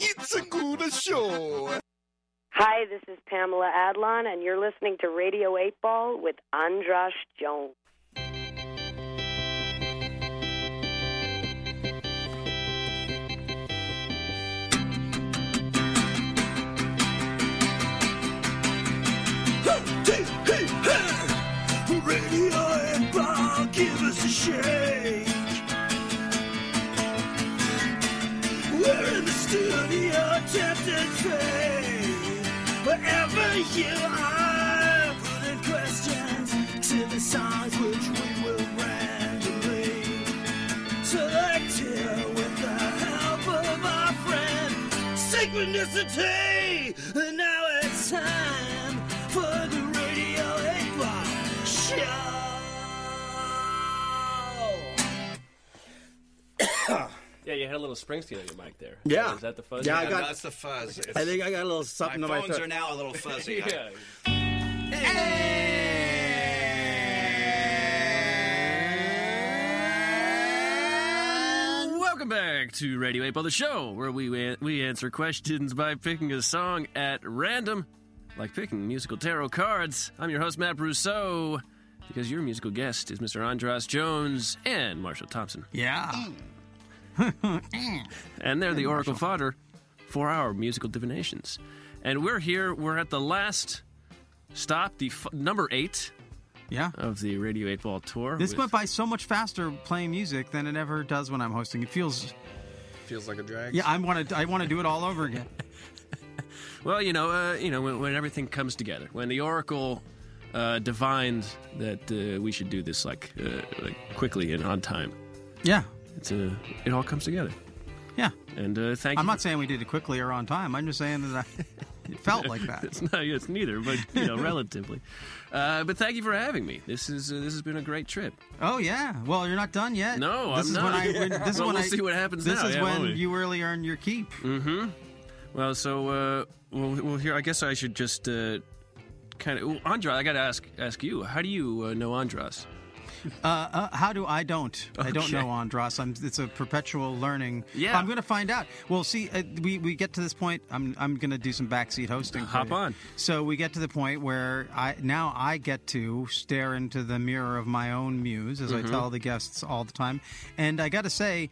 It's a good show. Hi, this is Pamela Adlon, and you're listening to Radio 8 Ball with Andras Jones. Hey, hey, hey. Radio and bar, give us a shake. Wherever you are, questions to the songs which we will randomly select here with the help of our friend Synchronicity. And now had a little Springsteen on your mic there. Yeah. Is that the fuzz? Yeah, I got- That's the fuzz. It's- I think I got a little my something on my phones throat. are now a little fuzzy. I- yeah. Welcome back to Radio 8 Ball, the show where we we answer questions by picking a song at random, like picking musical tarot cards. I'm your host, Matt Brousseau, because your musical guest is Mr. Andras Jones and Marshall Thompson. Yeah. Mm. And they're the Oracle fodder for our musical divinations. And we're here, we're at the last stop, the f- number eight Yeah. of the Radio 8 Ball tour. This with- went by so much faster playing music than it ever does when I'm hosting. It feels Feels like a drag. yeah. I want to I want to do it all over again. Well, you know, uh, you know, when, when everything comes together, when the Oracle uh, divined that uh, we should do this like, uh, like quickly and on time, Yeah. It's uh, it all comes together. Yeah. And uh, thank I'm not saying we did it quickly or on time. I'm just saying that I, it felt like that. it's not. It's neither, but you know, relatively. Uh, but thank you for having me. This is uh, this has been a great trip. Oh yeah. Well, you're not done yet. No, this I'm is not. when I. When, this is Well, when we'll I, see what happens This now, is yeah, when you really earn your keep. Mm-hmm. Well, so uh, well, well, here I guess I should just uh, kind of. Well, Andra, I got to ask ask you. How do you uh, know Andras? Uh, uh, how do I don't? I don't know Andras. I'm, it's a perpetual learning. Yeah. I'm going to find out. Well, see, uh, we we get to this point. I'm I'm going to do some backseat hosting. Hop you. on. So we get to the point where I now I get to stare into the mirror of my own muse, as Mm-hmm. I tell the guests all the time. And I got to say,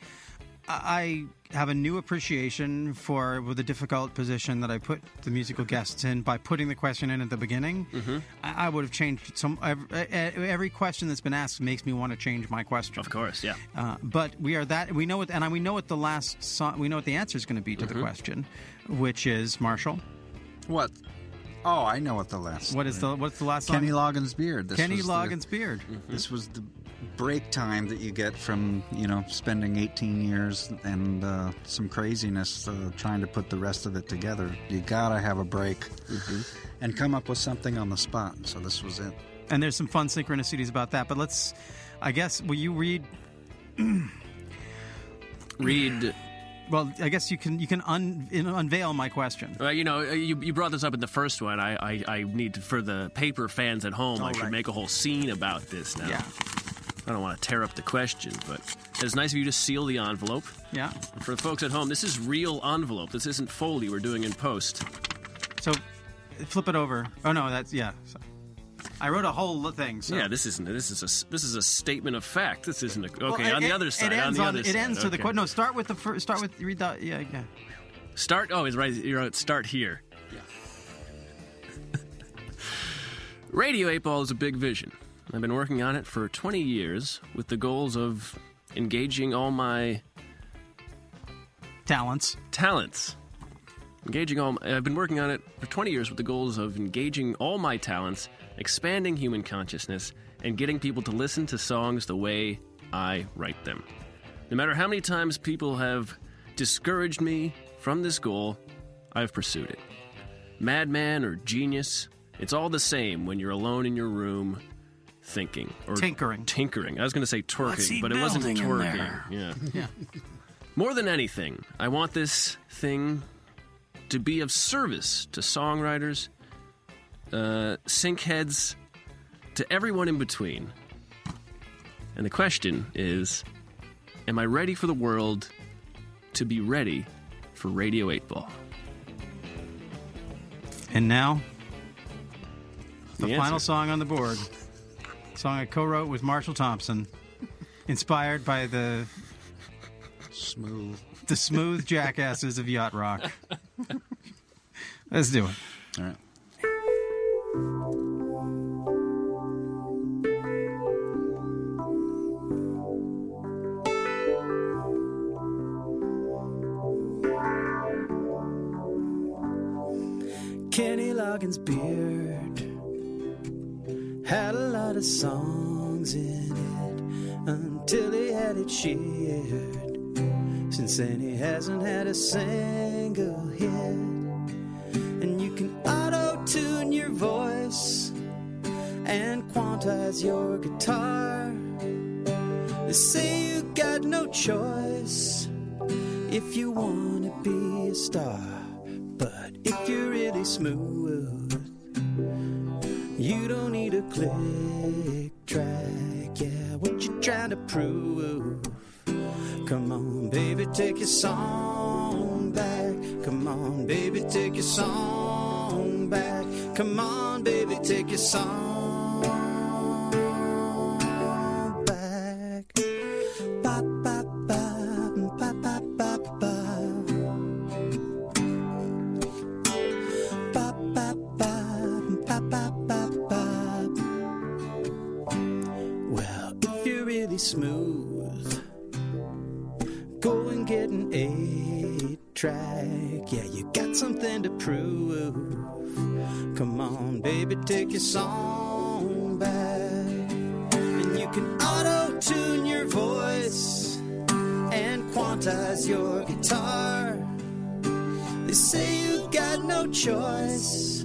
I have a new appreciation for the difficult position that I put the musical guests in by putting the question in at the beginning. Mm-hmm. I, I would have changed some. Every, every question that's been asked makes me want to change my question. Of course, yeah. Uh, but we are that we know what, and we know what the last song. We know what the answer is going to be to Mm-hmm. the question, which is Marshall. What? Oh, I know what the last. What is the what's the last song? Kenny Loggins' beard. This Kenny was the- Loggins' beard. This was the break time that you get from you know spending 18 years and uh, some craziness uh, trying to put the rest of it together. You gotta have a break and come up with something on the spot. So this was it. And there's some fun synchronicities about that. But let's, I guess, will you read? Read. Well, I guess you can you can un, in, unveil my question. Well, you know, you, you brought this up in the first one. I, I, I need to, for the paper fans at home, I All should make a whole scene about this now. Yeah, I don't want to tear up the question, but it's nice of you to seal the envelope. yeah. And for the folks at home, this is real envelope. This isn't Foley we're doing in post. So, flip it over. Oh no, that's yeah. So, I wrote a whole thing. So. Yeah, this isn't. This is a this is a statement of fact. This isn't a, okay. Well, on it- the other side, on ends the on- other it side. ends to the okay. question. No, start with the first. Start with read the yeah yeah. Start. Oh, it's right. You're right. Start here. Yeah. Radio 8 Ball is a big vision. I've been working on it for 20 years with the goals of engaging all my Talents. talents. Engaging all. my, I've been working on it for 20 years with the goals of engaging all my talents, expanding human consciousness, and getting people to listen to songs the way I write them. No matter how many times people have discouraged me from this goal, I've pursued it. Madman or genius, it's all the same when you're alone in your room thinking or Tinkering. Tinkering. I was going to say twerking, but it wasn't twerking. Yeah. Yeah. More than anything, I want this thing to be of service to songwriters, uh, sync heads, to everyone in between. And the question is Am I ready for the world to be ready for Radio 8 Ball? And now, the, The final song on the board. Song I co-wrote with Marshall Thompson, inspired by the Smooth. the smooth jackasses of yacht rock. Let's do it. All right. Kenny Loggins' beard had a lot of songs in it until he had it sheared. Since then, he hasn't had a single hit. And you can auto tune your voice and quantize your guitar. They say you got no choice if you want to be a star. But if you're really smooth, you don't click track. Yeah, what you trying to prove? Come on, baby, take your song back. Come on, baby, take your song back. Come on, baby, take your song quantize your guitar. They say you got no choice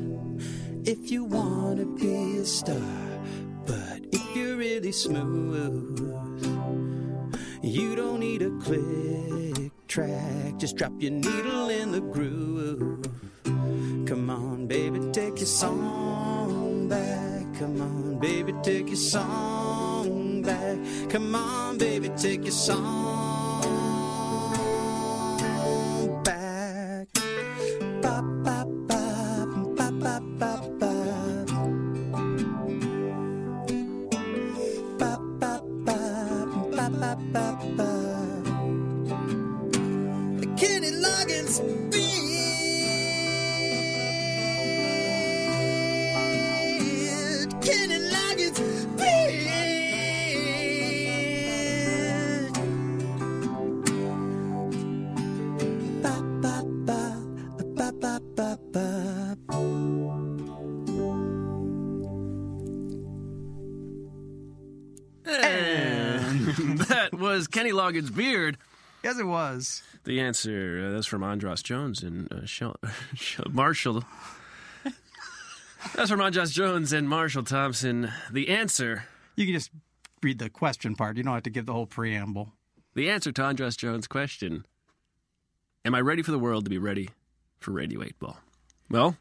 if you want to be a star. But if you're really smooth, you don't need a click track. Just drop your needle in the groove. Come on, baby, take your song back. Come on, baby, take your song back. Come on, baby, take your song that was Kenny Loggins' beard. Yes, it was. The answer uh, that's from Andras Jones and uh, Shel- Shel- Marshall. That's from Andras Jones and Marshall Thompson. The answer, You can just read the question part. You don't have to give the whole preamble. the answer to Andras Jones' question: Am I ready for the world to be ready for Radio Eight Ball? Well,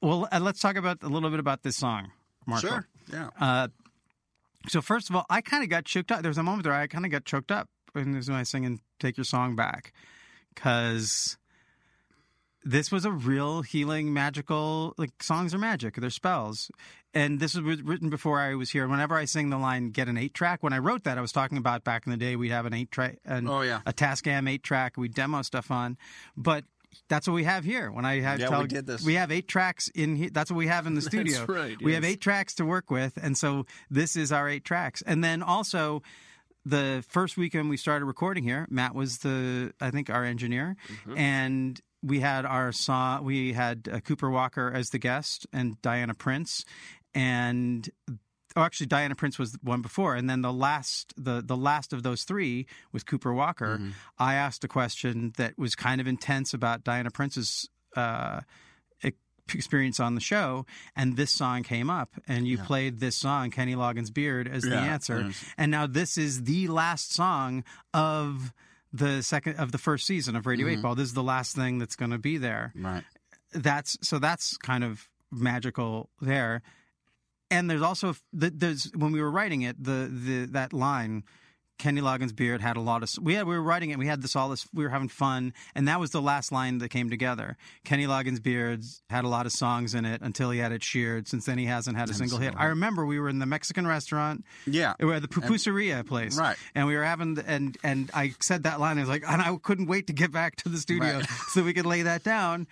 Well, uh, let's talk about a little bit about this song, Marshall. Sure. Yeah. So first of all, I kind of got choked up. There was a moment where I kind of got choked up when I was singing "Take Your Song Back," because this was a real healing, magical. Like songs are magic; they're spells. And this was written before I was here. Whenever I sing the line "Get an eight track," when I wrote that, I was talking about back in the day we'd have an eight track, and Oh, yeah. a Tascam eight track. We demo stuff on, but. That's what we have here. When I have Yeah, tell, we did this. We have eight tracks in here. That's what we have in the studio. right, We have eight tracks to work with, and so this is our eight tracks. And then also, the first weekend we started recording here, Matt was the I think our engineer, and we had our song. We had uh, Cooper Walker as the guest and Diana Prince, and oh, actually Diana Prince was one before, and then the last the the last of those three was Cooper Walker. I asked a question that was kind of intense about Diana Prince's. Uh, experience on the show and this song came up and you played this song Kenny Loggins Beard as the answer yes. and now this is the last song of the second of the first season of Radio 8 Ball this is the last thing that's going to be there Right. that's so that's kind of magical there and there's also the- there's when we were writing it the the that line Kenny Loggins' beard had a lot of. We had we were writing it. We had this all this. We were having fun, and that was the last line that came together. Kenny Loggins' beard had a lot of songs in it until he had it sheared. Since then, he hasn't had a single hit. I remember we were in the Mexican restaurant. Yeah. we were at the pupuseria place, Right. And we were having and and I said that line. I was like, and I couldn't wait to get back to the studio Right. so we could lay that down,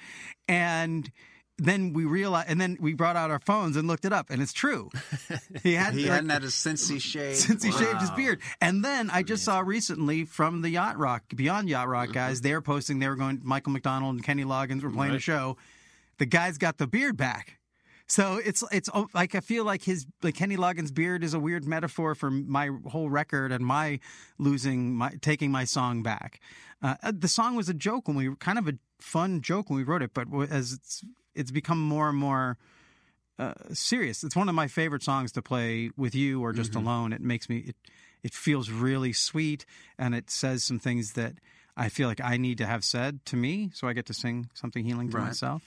and. Then we realized, and then we brought out our phones and looked it up, and it's true. He had He like, hadn't had a since he shaved. since he shaved his beard. And then I just saw recently from the Yacht Rock, Beyond Yacht Rock guys, they're posting, they were going, Michael McDonald and Kenny Loggins were playing a show. The guy's got the beard back. So it's it's oh, like I feel like his like Kenny Loggins' beard is a weird metaphor for my whole record and my losing my taking my song back. Uh, the song was a joke when we were kind of a fun joke when we wrote it, but as it's become more and more uh, serious. It's one of my favorite songs to play with you or just alone. It makes me it it feels really sweet and it says some things that I feel like I need to have said to me, so I get to sing something healing to Right. myself.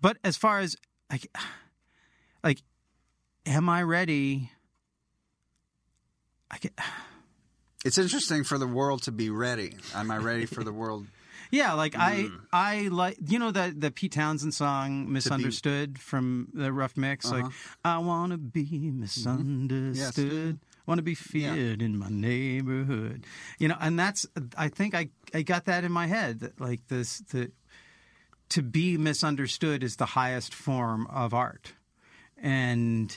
But as far as like like am I ready? I get It's interesting for the world to be ready. Am I ready for the world? Yeah, like I Mm. I like you know the the Pete Townshend song "Misunderstood" from the Rough Mix. Like Uh-huh. I want to be Mm-hmm. misunderstood. Want to be feared in my neighborhood. You know, and that's I think I I got that in my head. That like this the to be misunderstood is the highest form of art, and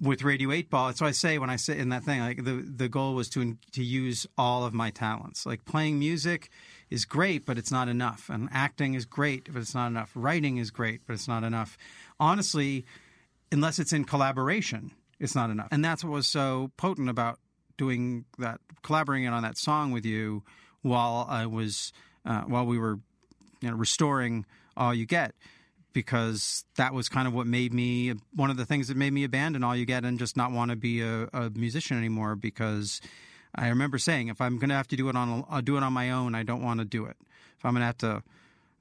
with Radio Eight Ball, that's what I say when I say in that thing. Like the the goal was to to use all of my talents. Like playing music is great, but it's not enough. And acting is great, but it's not enough. Writing is great, but it's not enough. Honestly, unless it's in collaboration, it's not enough. And that's what was so potent about doing that, collaborating on that song with you while I was uh, while we were you know restoring all you get because that was kind of what made me one of the things that made me abandon all you get and just not want to be a, a musician anymore because I remember saying if I'm going to have to do it on I'll do it on my own I don't want to do it if I'm going to have to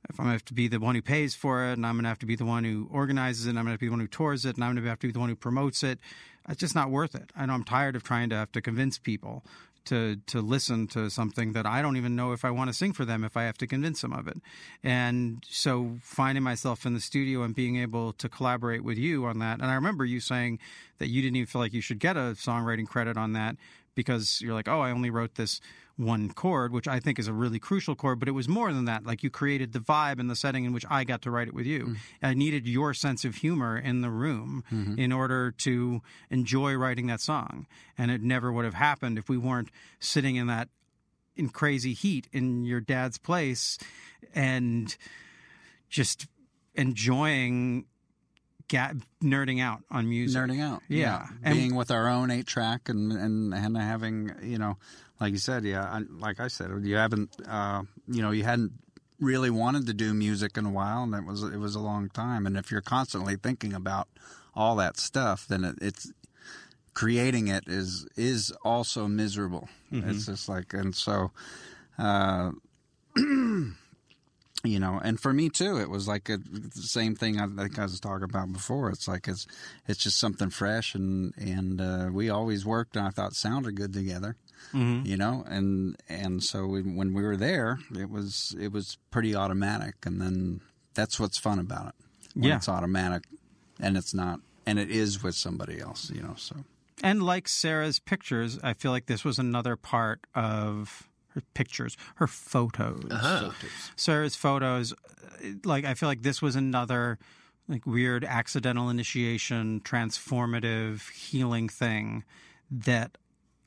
if I'm going to have to be the one who pays for it and I'm going to have to be the one who organizes it and I'm going to have to be the one who tours it and I'm going to have to be the one who promotes it it's just not worth it I know I'm tired of trying to have to convince people to to listen to something that I don't even know if I want to sing for them if I have to convince them of it. And so finding myself in the studio and being able to collaborate with you on that. And I remember you saying that you didn't even feel like you should get a songwriting credit on that because you're like, "Oh, I only wrote this one chord, which I think is a really crucial chord, but it was more than that. Like you created the vibe and the setting in which I got to write it with you. Mm. I needed your sense of humor in the room mm-hmm. in order to enjoy writing that song. And it never would have happened if we weren't sitting in that in crazy heat in your dad's place and just enjoying ga- nerding out on music. Nerding out. Yeah. And- Being with our own eight track and, and, and having, you know, like you said, yeah, I, like I said, you haven't, uh, you know, you hadn't really wanted to do music in a while and it was, it was a long time. And if you're constantly thinking about all that stuff, then it, it's, creating it is, is also miserable. It's just like, and so, uh, you know and for me too it was like a, the same thing i think i was talking about before. It's like it's it's just something fresh and and uh, we always worked and i thought sounded good together you know and and so we, when we were there it was it was pretty automatic and then that's what's fun about it. When Yeah. it's automatic and it's not and it is with somebody else you know so. And like Sarah's pictures, I feel like this was another part of her pictures, her photos. Sarah's photos, uh, like I feel like this was another like weird accidental initiation, transformative healing thing that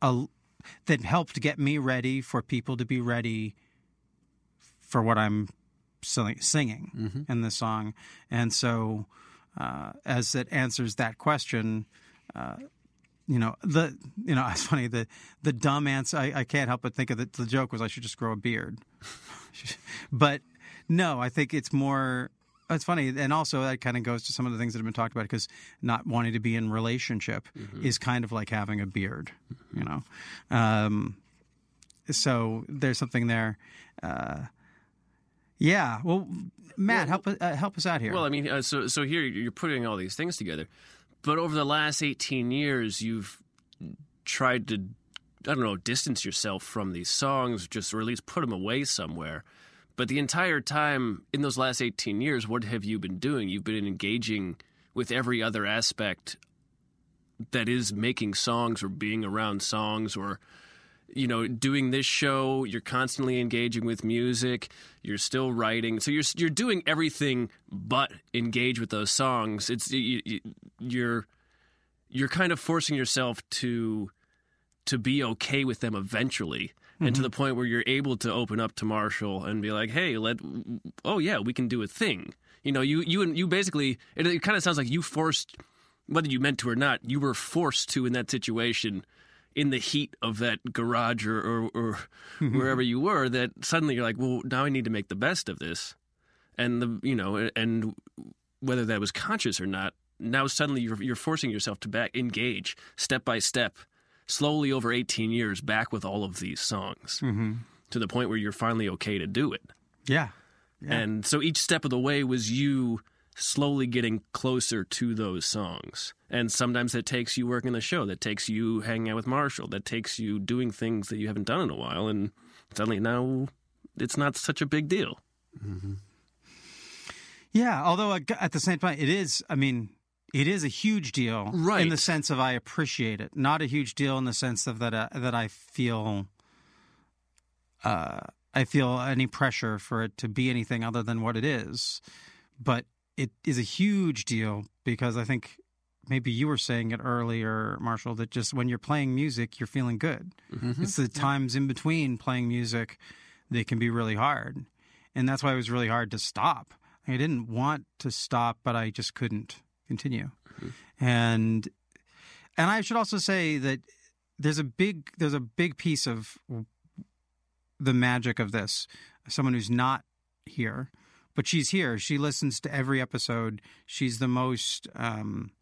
uh, that helped get me ready for people to be ready for what I'm sing- singing in this song. And so, uh, as it answers that question, uh, you know the you know it's funny the the dumb answer I, I can't help but think of the, the joke was I should just grow a beard, but no I think it's more it's funny and also that kind of goes to some of the things that have been talked about because not wanting to be in relationship is kind of like having a beard you know? Um, so there's something there uh, yeah well Matt help uh, help us out here. Well, I mean, uh, so so here you're putting all these things together, but over the last 18 years, you've tried to I don't know, distance yourself from these songs, just or at least put them away somewhere. But the entire time in those last 18 years, what have you been doing? You've been engaging with every other aspect that is making songs or being around songs or you know doing this show you're constantly engaging with music you're still writing. So you're you're doing everything but engage with those songs. It's you, you, you're you're kind of forcing yourself to to be okay with them eventually. And to mm-hmm. the point where you're able to open up to Marshall and be like hey let oh yeah we can do a thing. You know you you you basically it, it kind of sounds like you forced whether you meant to or not you were forced to in that situation in the heat of that garage or, or, or wherever you were that suddenly you're like well now i need to make the best of this and the you know and whether that was conscious or not now suddenly you're, you're forcing yourself to back engage step by step slowly over 18 years back with all of these songs mm-hmm. to the point where you're finally okay to do it Yeah. Yeah. and so each step of the way was you slowly getting closer to those songs. And sometimes that takes you working the show, that takes you hanging out with Marshall, that takes you doing things that you haven't done in a while. And suddenly now it's not such a big deal. Yeah, although at the same time, it is. I mean, it is a huge deal, Right. In the sense of I appreciate it, not a huge deal in the sense of that uh, that I feel. Uh, I feel any pressure for it to be anything other than what it is, but it is a huge deal because I think maybe you were saying it earlier, Marshall, that just when you're playing music, you're feeling good. Mm-hmm. It's the times in between playing music that can be really hard. And that's why it was really hard to stop. I didn't want to stop, but I just couldn't continue. Mm-hmm. And and I should also say that there's a big there's a big piece of the magic of this. Someone who's not here, but she's here. She listens to every episode. She's the most um,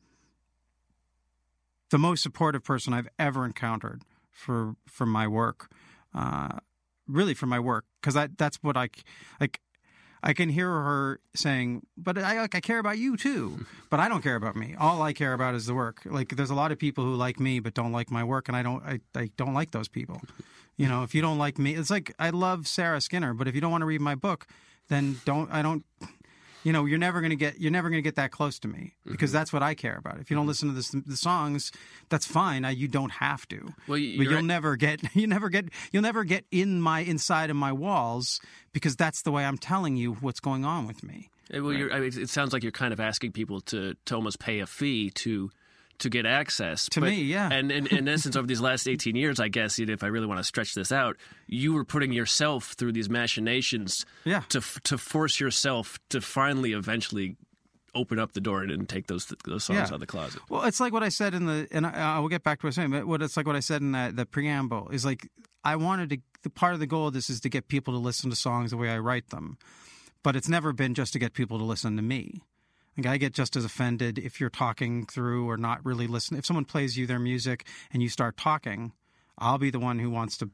the most supportive person I've ever encountered for for my work. Uh, really for my work because that's what I like. I can hear her saying, "But I like I care about you too." But I don't care about me. All I care about is the work. Like there's a lot of people who like me but don't like my work, and I don't. I, I don't like those people. You know, if you don't like me, it's like I love Sarah Skinner, but if you don't want to read my book, then don't. I don't. You know, you're never gonna get. You're never gonna get that close to me because mm-hmm. that's what I care about. If you don't mm-hmm. listen to this, the songs, that's fine. I, you don't have to. Well, you- but you'll right. never get. You never get. You'll never get in my inside of my walls because that's the way I'm telling you what's going on with me. Well, you're, I mean, it sounds like you're kind of asking people to, to almost pay a fee to to get access To me, yeah. And in, in essence, over these last 18 years, I guess, if I really want to stretch this out, you were putting yourself through these machinations Yeah. to to force yourself to finally, eventually, open up the door and, and take those those songs Yeah. out of the closet. Well, it's like what I said in the, and I, I will get back to what I'm saying, but what it's like what I said in the, the preamble is like I wanted to. The part of the goal of this is to get people to listen to songs the way I write them, but it's never been just to get people to listen to me. Like I get just as offended if you're talking through or not really listening. If someone plays you their music and you start talking, I'll be the one who wants to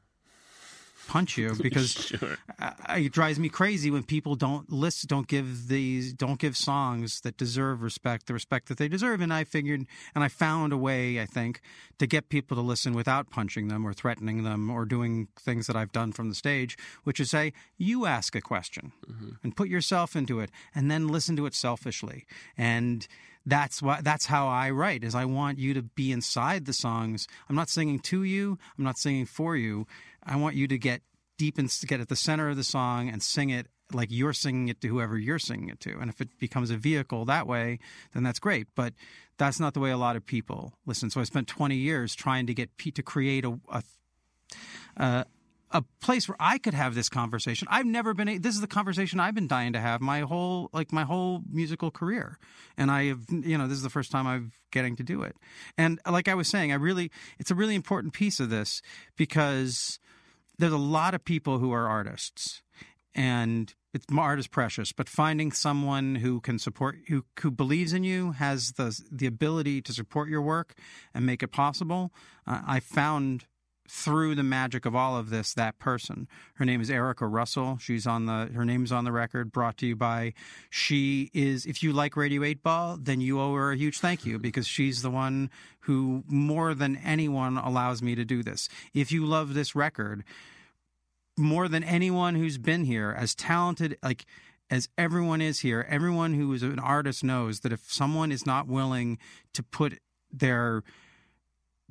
punch you because I, it drives me crazy when people don't listen, don't give these, don't give songs that deserve respect, the respect that they deserve. And I figured, and I found a way, I think, to get people to listen without punching them or threatening them or doing things that I've done from the stage, which is say, you ask a question mm-hmm. and put yourself into it, and then listen to it selfishly. And that's why that's how I write is I want you to be inside the songs. I'm not singing to you, I'm not singing for you. I want you to get deep and get at the center of the song and sing it like you're singing it to whoever you're singing it to. And if it becomes a vehicle that way, then that's great. But that's not the way a lot of people listen. So I spent 20 years trying to get to create a, a uh, a place where I could have this conversation. I've never been. This is the conversation I've been dying to have my whole like my whole musical career, and I have you know this is the first time I'm getting to do it. And like I was saying, I really it's a really important piece of this because there's a lot of people who are artists, and it's art is precious. But finding someone who can support who who believes in you has the the ability to support your work and make it possible. Uh, I found through the magic of all of this that person. Her name is Erica Russell. She's on the her name's on the record. Brought to you by. She is. If you like Radio Eight Ball, then you owe her a huge thank you because she's the one who more than anyone allows me to do this. If you love this record, more than anyone who's been here, as talented like as everyone is here, everyone who is an artist knows that if someone is not willing to put their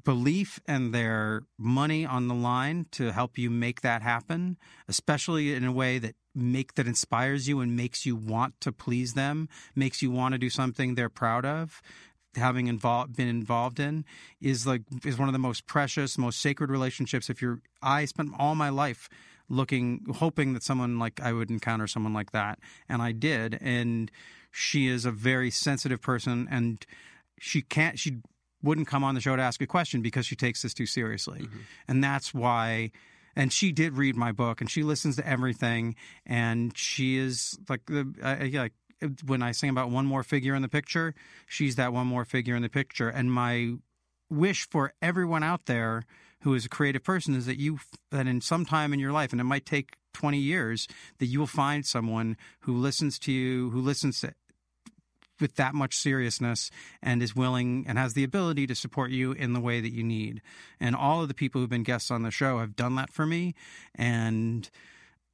belief and their money on the line to help you make that happen, especially in a way that make that inspires you and makes you want to please them, makes you want to do something they're proud of, having involved been involved in is like is one of the most precious, most sacred relationships. If you're I spent all my life looking hoping that someone like I would encounter someone like that and I did and she is a very sensitive person and she can't she wouldn't come on the show to ask a question because she takes this too seriously. And that's why and she did read my book and she listens to everything and she is like the uh, like when I sing about one more figure in the picture, she's that one more figure in the picture and my wish for everyone out there who is a creative person is that you that in some time in your life and it might take 20 years that you will find someone who listens to you who listens to with that much seriousness and is willing and has the ability to support you in the way that you need. And all of the people who've been guests on the show have done that for me and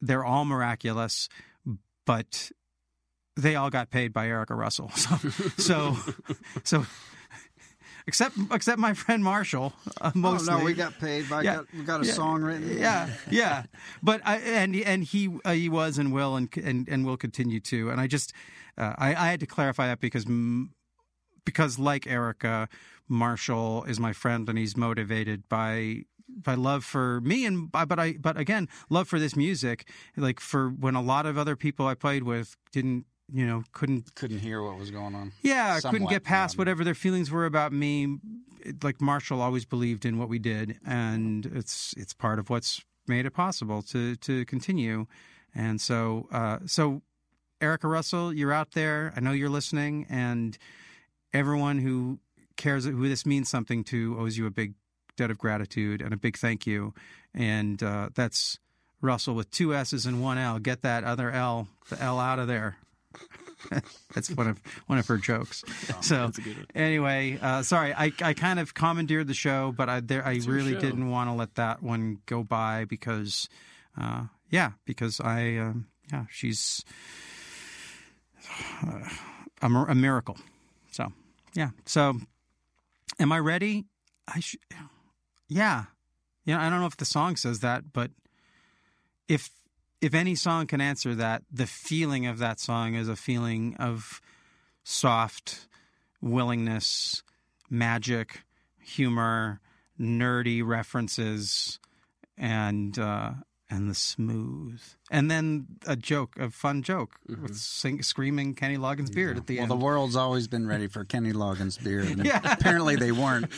they're all miraculous, but they all got paid by Erica Russell. So so so except except my friend Marshall uh, mostly. Oh no, we got paid. I Yeah. got we got a Yeah. song written. Yeah, yeah. But I and and he uh, he was and will and and and will continue to. And I just uh, I I had to clarify that because because like Erica, Marshall is my friend and he's motivated by by love for me and by, but I but again love for this music. Like for when a lot of other people I played with didn't you know couldn't Couldn't hear what was going on. yeah, I couldn't get past whatever their feelings were about me. It- Like Marshall always believed in what we did, and it's it's part of what's made it possible to to continue. And so, uh, so Erica Russell, you're out there. I know you're listening, and everyone who cares who this means something to owes you a big debt of gratitude and a big thank you. And uh, that's Russell with two S's and one L. Get that other L, the L out of there. That's one of one of her jokes. so anyway, uh, sorry, I, I kind of commandeered the show, but I there I really didn't want to let that one go by because, uh, yeah, because I um, yeah she's a, a miracle. So yeah, so am I ready? I should. Yeah, yeah. I don't know if the song says that, but if if any song can answer that, the feeling of that song is a feeling of soft willingness, magic, humor, nerdy references, and uh, and the smooth, and then a joke, a fun joke with sing, screaming Kenny Loggins' beard at the Well, end. Well, the world's always been ready for Kenny Loggins' beard, Yeah. apparently they weren't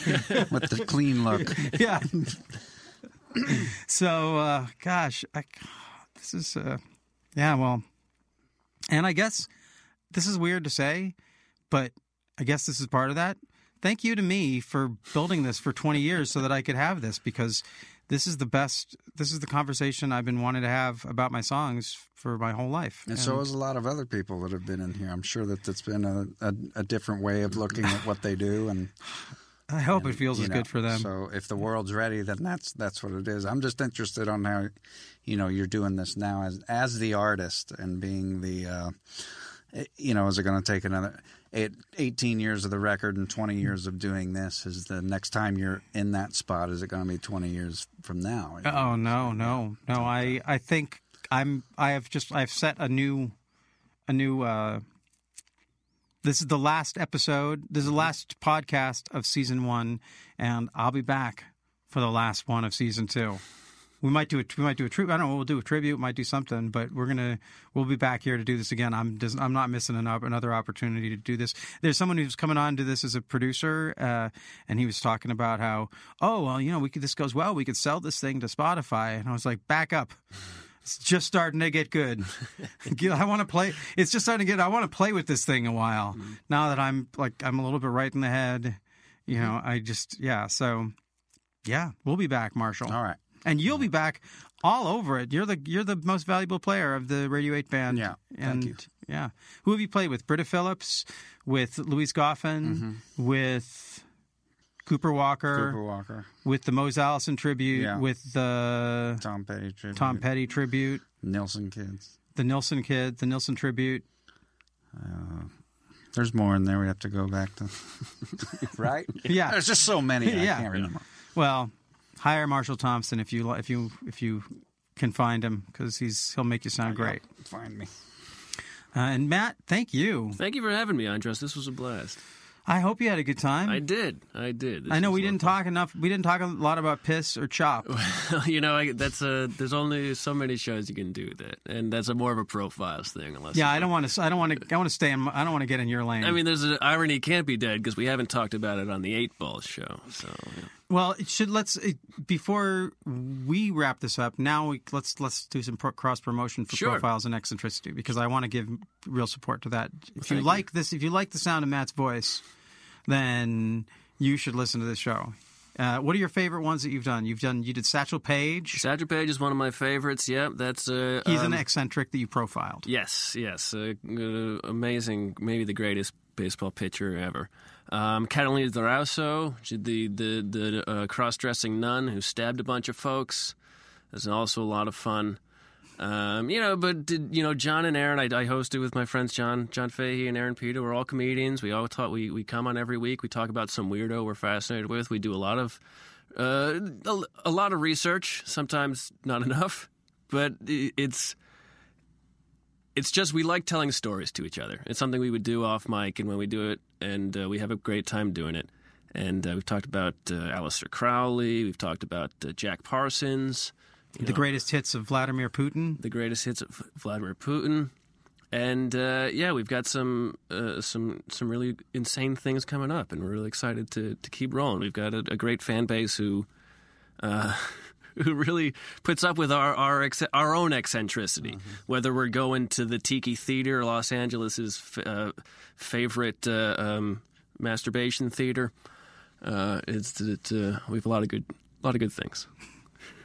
with the clean look. yeah. so, uh, gosh, I, this is, uh, yeah, well, and I guess this is weird to say, but I guess this is part of that. Thank you to me for building this for 20 years so that I could have this because this is the best, this is the conversation I've been wanting to have about my songs for my whole life. And so has a lot of other people that have been in here. I'm sure that it's been a, a, a different way of looking at what they do, and I hope it feels as know, good for them. So if the world's ready, then that's that's what it is. I'm just interested on how you know you're doing this now as as the artist and being the uh, eh, you know is it going to take another eight, 18 years of the record and 20 years of doing this? Is the next time you're in that spot? Is it going to be 20 years from now? Oh no, no, no. I I think I'm I have just I've set a new a new uh this is the last episode. This is the last podcast of season 1 and I'll be back for the last one of season 2. We might do a we might do a tribute. I don't know. We'll do a tribute. Might do something. But we're gonna we'll be back here to do this again. I'm just, I'm not missing an, op- another opportunity to do this. There's someone who's coming on to this as a producer, uh, and he was talking about how oh well you know we could this goes well we could sell this thing to Spotify. And I was like back up. It's just starting to get good. I want to play. It's just starting to get. I want to play with this thing a while. Now that I'm like I'm a little bit right in the head, you know. I just yeah. So Yeah, we'll be back, Marshall. All right. And you'll be back all over it. You're the you're the most valuable player of the Radio Eight band. Yeah, thank you. yeah, who have you played with? Britta Phillips, with Louise Goffin, with Cooper Walker, Mm-hmm. Cooper Walker, with the Mose Allison tribute, Yeah. with the Tom Petty tribute, Tom Petty tribute, Nilsson kids. the Nilsson kid, the Nilsson tribute. There's more in there. We have to go back to. right? Yeah. There's just so many. Yeah. I can't remember. Well, hire Marshall Thompson if you if you if you can find him because he's he'll make you sound great. Find me. Uh, and Matt, thank you. Thank you for having me, Andras. This was a blast. I hope you had a good time. I did. I did. This I know we didn't fun. talk enough. We didn't talk a lot about piss or chop. you know, I, that's a. There's only so many shows you can do that, and that's a more of a profiles thing. Unless Yeah, I don't want to. I don't want to. I want to stay in. I don't want to get in your lane. I mean, there's an irony can't be dead because we haven't talked about it on the Eight Ball show. So yeah. Well, it should let's it, before we wrap this up. Now we let's let's do some pro, cross promotion for Sure. profiles and eccentricity because I want to give real support to that. If you you. like this, if you like the sound of Matt's voice, then you should listen to this show. Uh, what are your favorite ones that you've done? You've done. You did Satchel Paige. Satchel Paige is one of my favorites. Yep, that's uh, He's um, an eccentric that you profiled. Yes, yes, uh, uh, amazing, maybe the greatest baseball pitcher ever. Um, Catalina de Erauso, she- the the the uh, cross-dressing nun who stabbed a bunch of folks. That's also a lot of fun. Um, you know, but did, you know, John and Aaron, I, I hosted with my friends John John Fahey and Aaron Peter. We're all comedians. We all talk. We we come on every week. We talk about some weirdo we're fascinated with. We do a lot of uh, a, a lot of research. Sometimes not enough, but it's it's just we like telling stories to each other. It's something we would do off mic, and when we do it, and uh, we have a great time doing it. And uh, we've talked about uh, Aleister Crowley. We've talked about uh, Jack Parsons. The know, greatest hits of Vladimir Putin. the greatest hits of Vladimir Putin. And uh, yeah, we've got some uh, some some really insane things coming up, and we're really excited to to keep rolling. We've got a, a great fan base who uh, who really puts up with our our ex- our own eccentricity. Whether we're going to the Tiki Theater, Los Angeles's f- uh, favorite uh, um, masturbation theater, uh, it's it, uh, we have a lot of good lot of good things.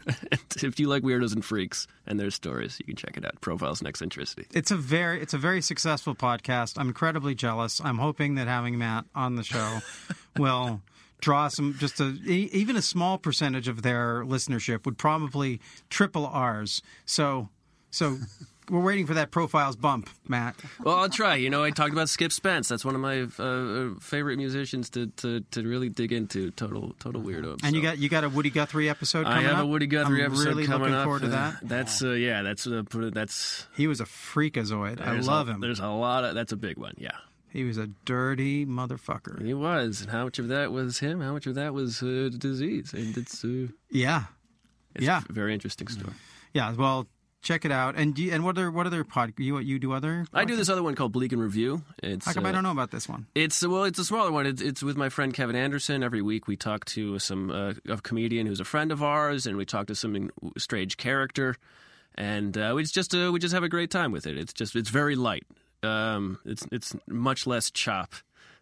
And if you like weirdos and freaks and their stories, you can check it out. Profiles and eccentricity. It's a very it's a very successful podcast. I'm incredibly jealous. I'm hoping that having Matt on the show will draw some just a even a small percentage of their listenership would probably triple ours. So so we're waiting for that profiles bump, Matt. Well, I'll try. You know, I talked about Skip Spence. That's one of my uh, favorite musicians to, to, to really dig into. Total total weirdo. And you got you got a Woody Guthrie episode I have up. a Woody Guthrie I'm episode really coming looking up. forward to Uh, that. That's uh, yeah. That's uh, that's. He was a freakazoid. I love a, him. There's a lot of. That's a big one. Yeah, He was a dirty motherfucker. he was. And how much of that was him? How much of that was uh, disease? And it's uh, Yeah. it's Yeah. a very interesting story. Yeah, well, check it out. And you, and what other what other pod you you do other? I do this other one called Bleak and Review. It's How come uh, I don't know about this one? It's well, it's a smaller one. It's, it's with my friend Kevin Anderson. Every week we talk to some uh, a comedian who's a friend of ours, and we talk to some strange character, and uh, we just uh, we just have a great time with it. It's just it's very light. Um, it's it's much less chop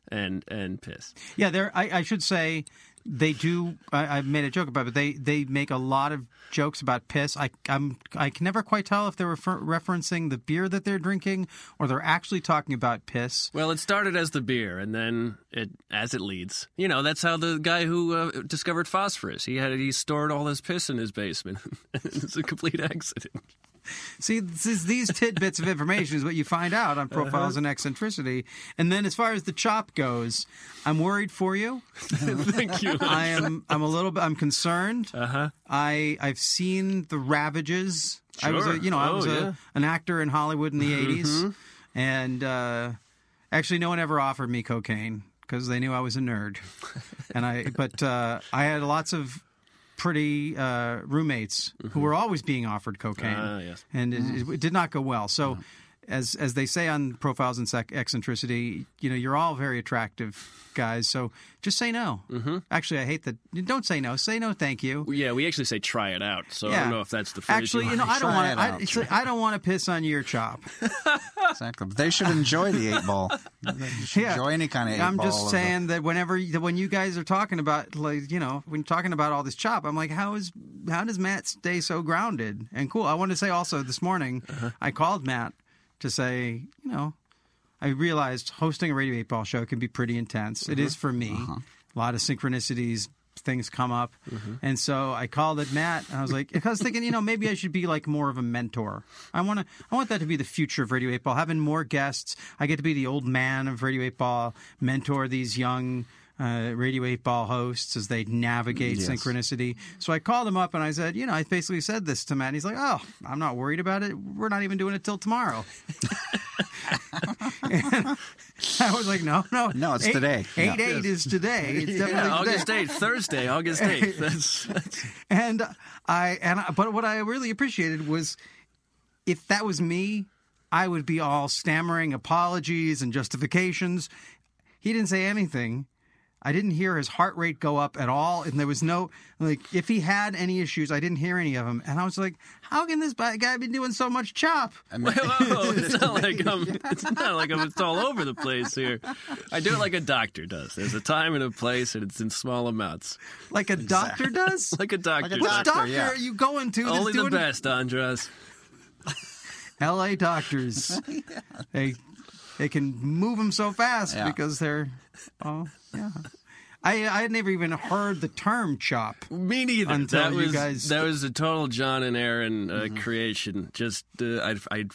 and and piss. Yeah, there. I, I should say they do. I, I made a joke about, it, but they they make a lot of jokes about piss. I I'm I can never quite tell if they're refer- referencing the beer that they're drinking or they're actually talking about piss. Well, it started as the beer, and then it as it leads. You know, that's how the guy who uh, discovered phosphorus he had he stored all his piss in his basement. it's a complete accident. See, this is, these tidbits of information is what you find out on profiles and eccentricity. And then, as far as the chop goes, I'm worried for you. Thank you. I am. I'm a little bit. I'm concerned. Uh huh. I I've seen the ravages. I was a Sure. you know I Oh, was yeah. Mm-hmm. a, an actor in Hollywood in the 80s, and uh, actually no one ever offered me cocaine because they knew I was a nerd, and I but uh, I had lots of pretty uh, roommates who were always being offered cocaine, Ah, yes. and it, it did not go well. So. As as they say on profiles and sec- eccentricity, you know, you're all very attractive guys. So just say no. Mm-hmm. Actually, I hate that. Don't say no. Say no. Thank you. Yeah, we actually say try it out. So I don't know if that's the phrase. Actually, you know. I don't want to. I, out, like, I don't want to piss on your chop. Exactly. But they should enjoy the eight ball. They should enjoy any kind of eight I'm ball. just of the- saying that whenever that when you guys are talking about like you know when you're talking about all this chop, I'm like, how is how does Matt stay so grounded and cool? I want to say also this morning Uh-huh. I called Matt to say you know I realized hosting a radio eight ball show can be pretty intense. It Uh-huh. is for me. A lot of synchronicities. Things come up, Mm-hmm. and so I called it Matt. And I was like, I was thinking, you know, maybe I should be like more of a mentor. I want to, I want that to be the future of Radio Eight Ball. Having more guests, I get to be the old man of Radio Eight Ball, mentor these young uh, Radio 8 Ball hosts as they navigate Yes. synchronicity. So I called him up and I said, you know, I basically said this to Matt. And he's like, oh, I'm not worried about it. We're not even doing it till tomorrow. I was like, no, no. No, it's eight, today. 8 Yeah. 8 is today. It's definitely Yeah, today. August 8th, Thursday, August 8th. That's, that's and I and I, but what I really appreciated was if that was me, I would be all stammering apologies and justifications. He didn't say anything. I didn't hear his heart rate go up at all, and there was no like if he had any issues, I didn't hear any of them. And I was like, "How can this guy be doing so much chop?" I mean, Whoa, it's not like I'm. It's not like I'm. It's all over the place here. I do it like a doctor does. There's a time and a place, and it's in small amounts, Like a doctor does. like a doctor. Like a Which does. doctor, doctor yeah. are you going to? that's Only the best, Andras. L.A. doctors. They they can move them so fast Yeah. because they're oh yeah. I I had never even heard the term chop. Me neither. Until that you was guys- that was a total John and Aaron uh, Mm-hmm. creation. Just uh, I I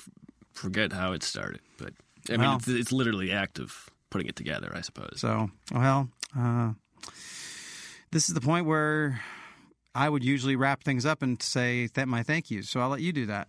forget how it started, but I mean Well. it's, it's literally act of putting it together, I suppose. So well, uh, this is the point where I would usually wrap things up and say that my thank yous. So I'll let you do that.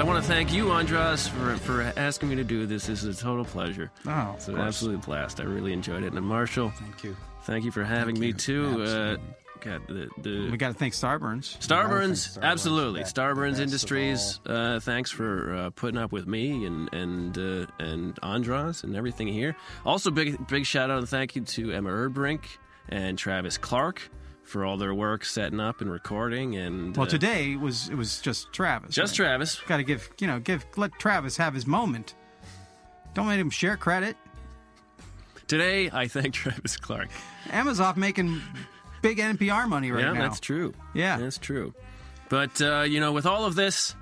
All right. Well, I want to thank you, Andras, for for asking me to do this. This is a total pleasure. Oh, It's an absolute blast. I really enjoyed it. And Marshall, thank you. thank you for having me too. Uh, God, the, the we got to thank Starburns. Starburns, Starburns, absolutely. yeah. Starburns Industries. Uh, thanks for uh, putting up with me and and uh, and Andras and everything here. Also, big big shout out and thank you to Emma Erdbrink and Travis Clark for all their work setting up and recording. And Well, uh, today it was it was just Travis. just right? Travis. Got to give you know give let Travis have his moment. Don't let him share credit. Today, I thank Travis Clark. Amazon making big NPR money right yeah, now. Yeah, that's true. Yeah. that's true. But uh, you know, with all of this,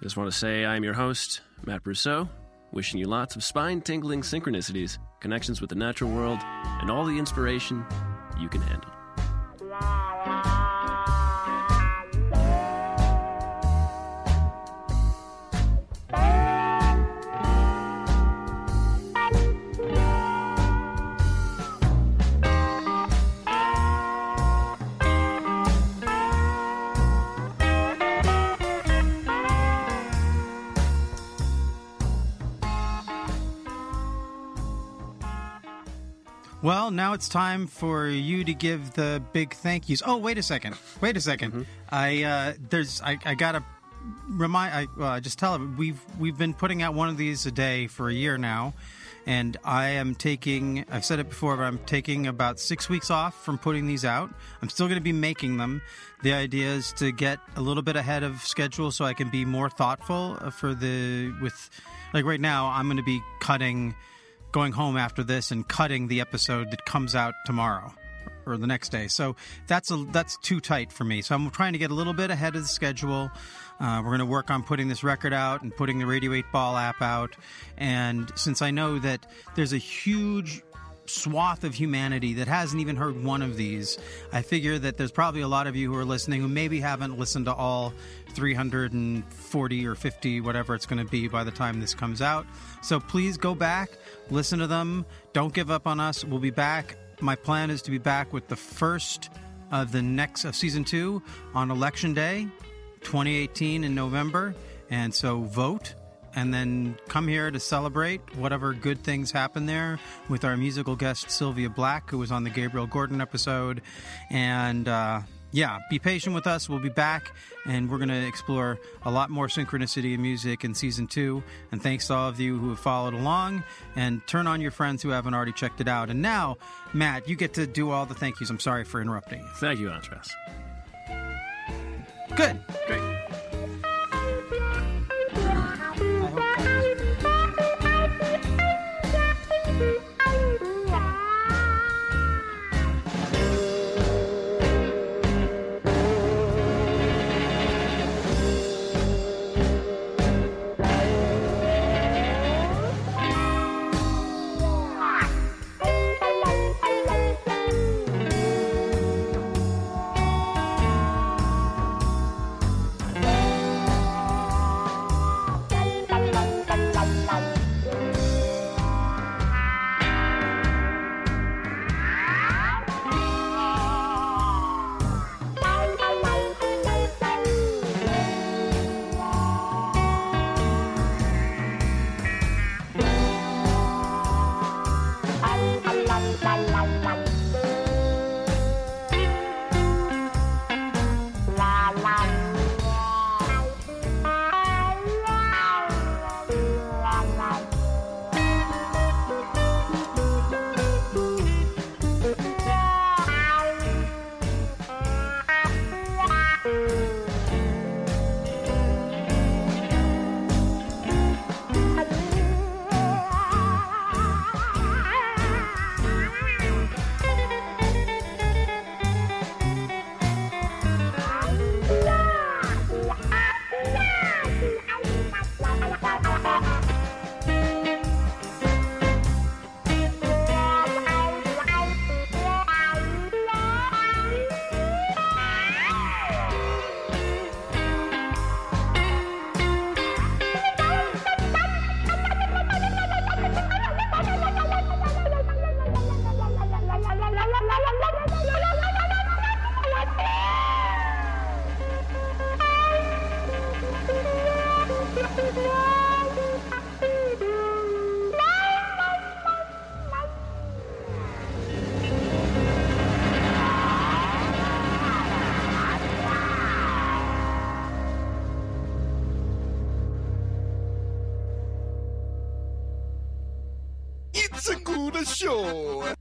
I just want to say I'm your host, Matt Brousseau, wishing you lots of spine-tingling synchronicities, connections with the natural world, and all the inspiration you can handle. Well, now it's time for you to give the big thank yous. Oh, wait a second. Wait a 2nd I uh, there's I, I gotta remind. I I just tell them we've we've been putting out one of these a day for a year now, and I am taking. I've said it before, but I'm taking about six weeks off from putting these out. I'm still going to be making them. The idea is to get a little bit ahead of schedule so I can be more thoughtful uh, for the with. Like right now, I'm going to be cutting going home after this and cutting the episode that comes out tomorrow or the next day. So that's a that's too tight for me. So I'm trying to get a little bit ahead of the schedule. Uh, we're going to work on putting this record out and putting the Radio 8 Ball app out. And since I know that there's a huge swath of humanity that hasn't even heard one of these, I figure that there's probably a lot of you who are listening who maybe haven't listened to all 340 or 50, whatever it's going to be by the time this comes out. So please go back, listen to them. Don't give up on us. We'll be back. My plan is to be back with the first of the next of season two on election day, 2018 in November. And so vote and then come here to celebrate whatever good things happen there with our musical guest Sylvia Black, who was on the Gabriel Gordon episode. And uh, yeah, be patient with us. We'll be back, and we're going to explore a lot more synchronicity in music in season two. And thanks to all of you who have followed along, and turn on your friends who haven't already checked it out. And now, Matt, you get to do all the thank yous. I'm sorry for interrupting you. Thank you, Andras. Good. Great. Show.